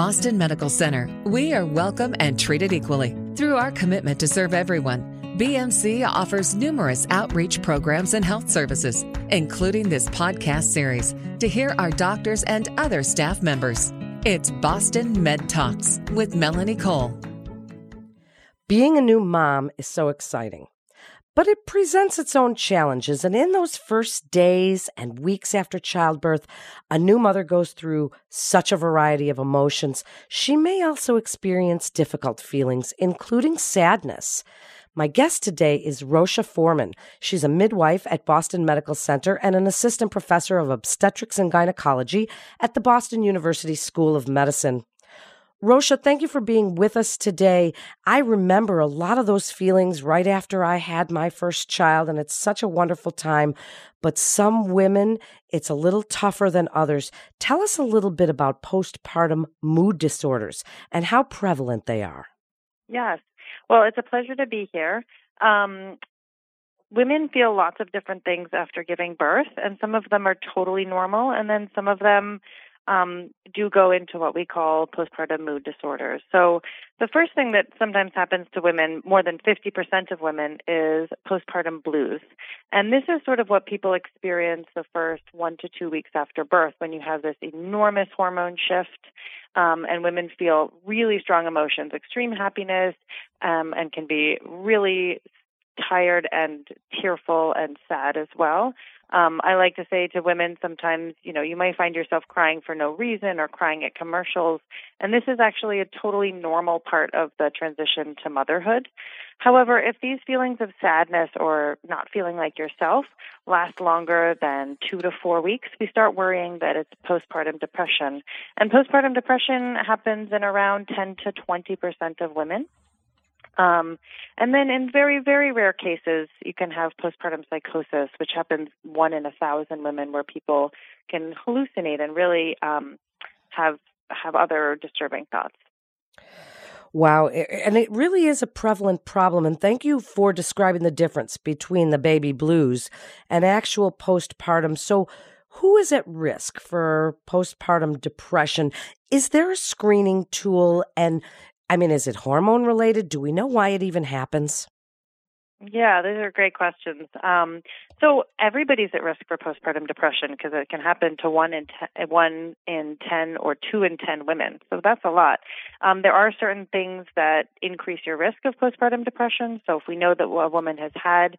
Boston Medical Center, we are welcome and treated equally. Through our commitment to serve everyone, BMC offers numerous outreach programs and health services, including this podcast series, to hear our doctors and other staff members. It's Boston Med Talks with Melanie Cole. Being a new mom is so exciting. But it presents its own challenges. And in those first days and weeks after childbirth, a new mother goes through such a variety of emotions. She may also experience difficult feelings, including sadness. My guest today is Rosha Forman. She's a midwife at Boston Medical Center and an assistant professor of obstetrics and gynecology at the Boston University School of Medicine. Rosha, thank you for being with us today. I remember a lot of those feelings right after I had my first child, and it's such a wonderful time. But some women, it's a little tougher than others. Tell us a little bit about postpartum mood disorders and how prevalent they are. Yes. Well, it's a pleasure to be here. Um, women feel lots of different things after giving birth, and some of them are totally normal, and then some of them um, do go into what we call postpartum mood disorders. So, the first thing that sometimes happens to women, more than 50% of women, is postpartum blues. And this is sort of what people experience the first one to two weeks after birth when you have this enormous hormone shift. Um, and women feel really strong emotions, extreme happiness, um, and can be really tired and tearful and sad as well. Um, I like to say to women sometimes, you know, you might find yourself crying for no reason or crying at commercials, and this is actually a totally normal part of the transition to motherhood. However, if these feelings of sadness or not feeling like yourself last longer than two to four weeks, we start worrying that it's postpartum depression. And postpartum depression happens in around 10 to 20 percent of women. Um, and then in very, very rare cases, you can have postpartum psychosis, which happens one in a thousand women where people can hallucinate and really um, have have other disturbing thoughts. Wow. And it really is a prevalent problem. And thank you for describing the difference between the baby blues and actual postpartum. So, who is at risk for postpartum depression? Is there a screening tool? And I mean, is it hormone related? Do we know why it even happens? Yeah, those are great questions. Um, so everybody's at risk for postpartum depression because it can happen to one in ten, one in ten or two in ten women. So that's a lot. Um, there are certain things that increase your risk of postpartum depression. So if we know that a woman has had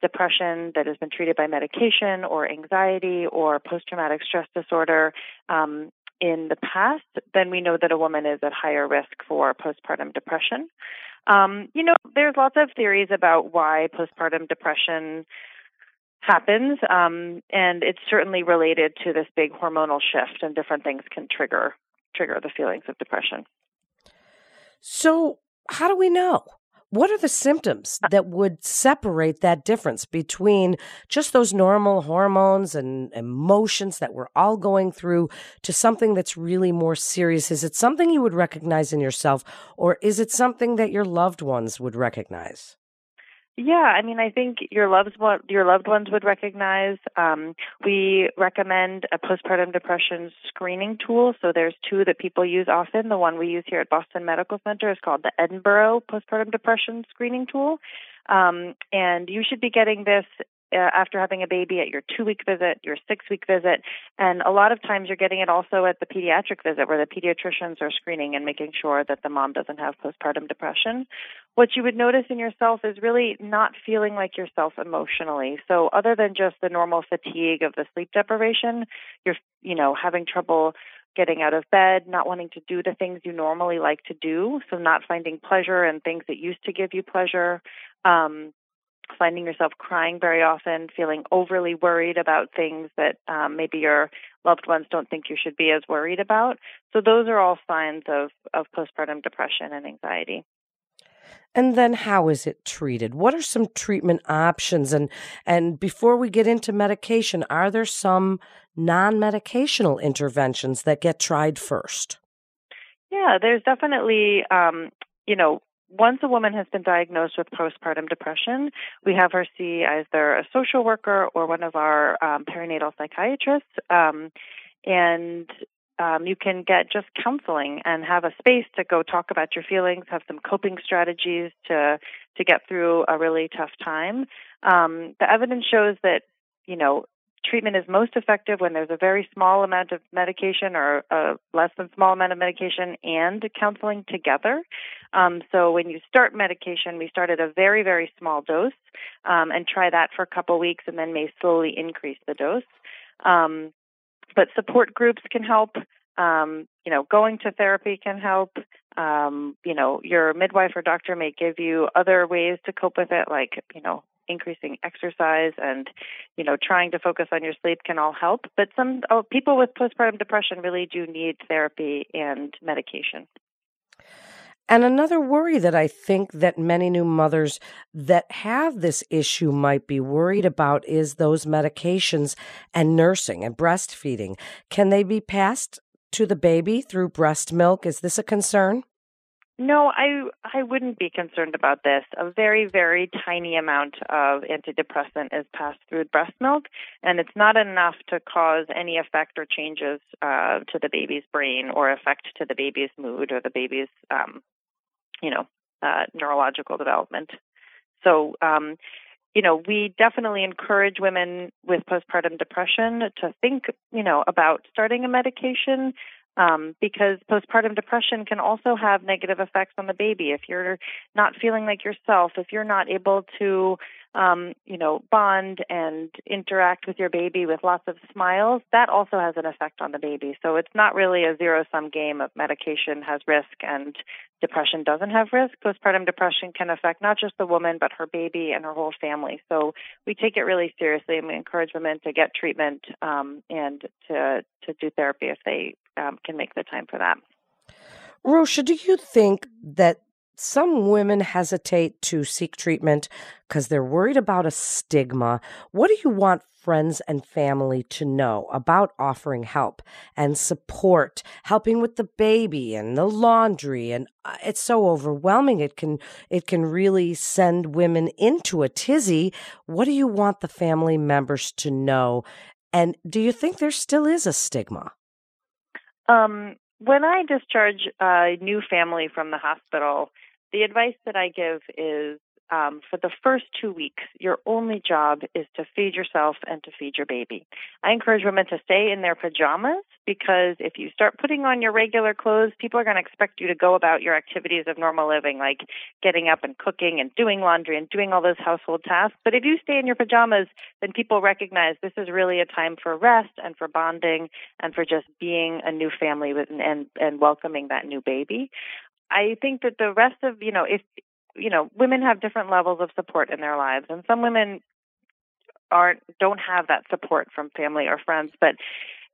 depression that has been treated by medication or anxiety or post traumatic stress disorder, um, in the past, then we know that a woman is at higher risk for postpartum depression. Um, you know, there's lots of theories about why postpartum depression happens, um, and it's certainly related to this big hormonal shift, and different things can trigger trigger the feelings of depression. So, how do we know? What are the symptoms uh that would separate that difference between just those normal hormones and emotions that we're all going through to something that's really more serious? Is it something you would recognize in yourself, or is it something that your loved ones would recognize? Yeah, I mean, I think your loved your loved ones would recognize. Um, we recommend a postpartum depression screening tool. So there's two that people use often. The one we use here at Boston Medical Center is called the Edinburgh Postpartum Depression Screening Tool. Um, and you should be getting this uh, after having a baby at your two week visit, your six week visit, and a lot of times you're getting it also at the pediatric visit where the pediatricians are screening and making sure that the mom doesn't have postpartum depression. What you would notice in yourself is really not feeling like yourself emotionally. So other than just the normal fatigue of the sleep deprivation, you're you know having trouble getting out of bed, not wanting to do the things you normally like to do, so not finding pleasure in things that used to give you pleasure. Um, finding yourself crying very often, feeling overly worried about things that um, maybe your loved ones don't think you should be as worried about. So those are all signs of, of postpartum depression and anxiety. And then how is it treated? What are some treatment options? And and before we get into medication, are there some non-medicational interventions that get tried first? Yeah, there's definitely um, you know once a woman has been diagnosed with postpartum depression, we have her see either a social worker or one of our um, perinatal psychiatrists. Um, and um, you can get just counseling and have a space to go talk about your feelings, have some coping strategies to to get through a really tough time. Um, the evidence shows that you know treatment is most effective when there's a very small amount of medication or a less than small amount of medication and counseling together. Um, so when you start medication, we start at a very very small dose um, and try that for a couple weeks, and then may slowly increase the dose. Um, but support groups can help. Um, you know, going to therapy can help. Um, you know, your midwife or doctor may give you other ways to cope with it, like you know, increasing exercise and you know trying to focus on your sleep can all help but some oh, people with postpartum depression really do need therapy and medication and another worry that I think that many new mothers that have this issue might be worried about is those medications and nursing and breastfeeding. Can they be passed to the baby through breast milk? Is this a concern? No, I I wouldn't be concerned about this. A very very tiny amount of antidepressant is passed through breast milk, and it's not enough to cause any effect or changes uh, to the baby's brain or effect to the baby's mood or the baby's um, you know, uh, neurological development. So, um, you know, we definitely encourage women with postpartum depression to think, you know, about starting a medication um, because postpartum depression can also have negative effects on the baby. If you're not feeling like yourself, if you're not able to, um, you know, bond and interact with your baby with lots of smiles, that also has an effect on the baby. So it's not really a zero sum game of medication has risk and depression doesn't have risk. Postpartum depression can affect not just the woman, but her baby and her whole family. So we take it really seriously and we encourage women to get treatment um, and to, to do therapy if they um, can make the time for that. Rosha, do you think that some women hesitate to seek treatment because they're worried about a stigma? What do you want friends and family to know about offering help and support, helping with the baby and the laundry and uh, it's so overwhelming it can it can really send women into a tizzy. What do you want the family members to know? And do you think there still is a stigma? Um, when I discharge a new family from the hospital, the advice that I give is um, for the first two weeks, your only job is to feed yourself and to feed your baby. I encourage women to stay in their pajamas because if you start putting on your regular clothes, people are going to expect you to go about your activities of normal living, like getting up and cooking and doing laundry and doing all those household tasks. But if you stay in your pajamas, then people recognize this is really a time for rest and for bonding and for just being a new family with, and, and welcoming that new baby. I think that the rest of, you know, if you know, women have different levels of support in their lives, and some women aren't don't have that support from family or friends. But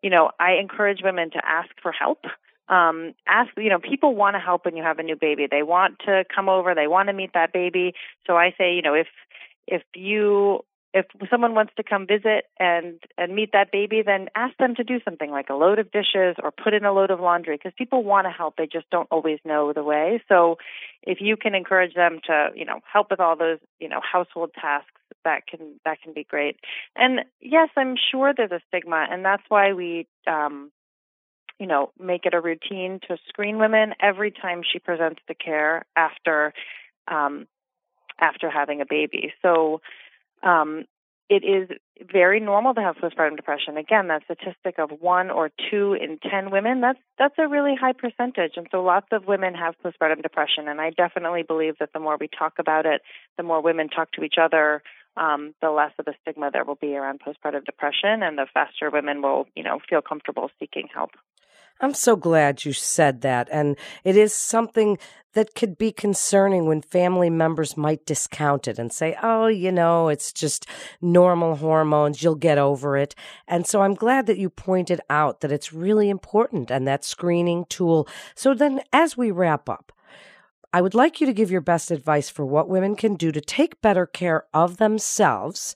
you know, I encourage women to ask for help. Um, ask, you know, people want to help when you have a new baby. They want to come over. They want to meet that baby. So I say, you know, if if you if someone wants to come visit and and meet that baby then ask them to do something like a load of dishes or put in a load of laundry because people want to help they just don't always know the way. So if you can encourage them to you know help with all those you know household tasks that can that can be great. And yes i'm sure there's a stigma and that's why we um you know make it a routine to screen women every time she presents to care after um after having a baby. So um, it is very normal to have postpartum depression. Again, that statistic of one or two in ten women, that's that's a really high percentage. And so lots of women have postpartum depression. And I definitely believe that the more we talk about it, the more women talk to each other, um, the less of a stigma there will be around postpartum depression and the faster women will, you know, feel comfortable seeking help. I'm so glad you said that. And it is something that could be concerning when family members might discount it and say, oh, you know, it's just normal hormones. You'll get over it. And so I'm glad that you pointed out that it's really important and that screening tool. So then, as we wrap up, I would like you to give your best advice for what women can do to take better care of themselves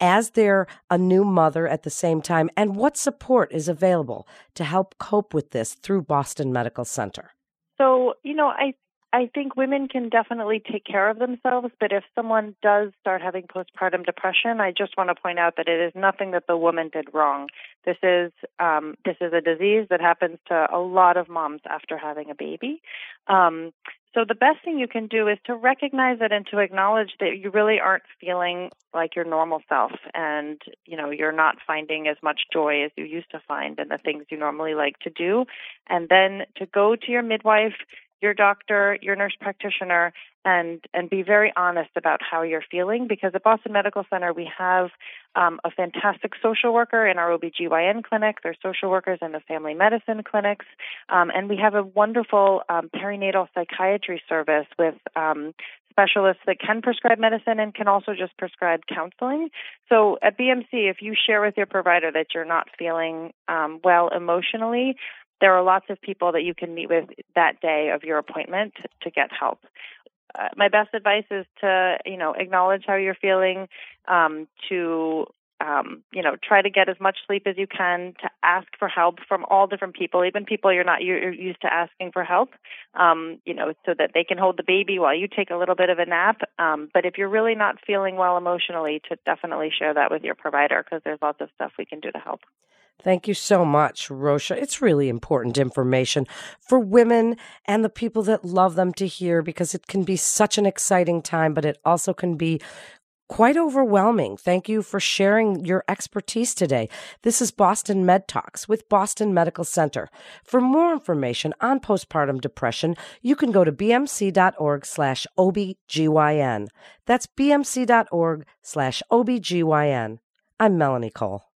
as they're a new mother at the same time, and what support is available to help cope with this through Boston Medical Center. So, you know, I I think women can definitely take care of themselves, but if someone does start having postpartum depression, I just want to point out that it is nothing that the woman did wrong. This is um, this is a disease that happens to a lot of moms after having a baby. Um, so the best thing you can do is to recognize it and to acknowledge that you really aren't feeling like your normal self and you know you're not finding as much joy as you used to find in the things you normally like to do. And then to go to your midwife your doctor, your nurse practitioner, and and be very honest about how you're feeling. Because at Boston Medical Center, we have um, a fantastic social worker in our OBGYN clinic. There's social workers in the family medicine clinics, um, and we have a wonderful um, perinatal psychiatry service with um, specialists that can prescribe medicine and can also just prescribe counseling. So at BMC, if you share with your provider that you're not feeling um, well emotionally, there are lots of people that you can meet with that day of your appointment to get help. Uh, my best advice is to, you know, acknowledge how you're feeling, um, to, um, you know, try to get as much sleep as you can, to ask for help from all different people, even people you're not you're used to asking for help, um, you know, so that they can hold the baby while you take a little bit of a nap. Um, but if you're really not feeling well emotionally, to definitely share that with your provider because there's lots of stuff we can do to help. Thank you so much, Rosha. It's really important information for women and the people that love them to hear because it can be such an exciting time, but it also can be quite overwhelming. Thank you for sharing your expertise today. This is Boston Med Talks with Boston Medical Center. For more information on postpartum depression, you can go to bmc.org slash OBGYN. That's bmc.org slash OBGYN. I'm Melanie Cole.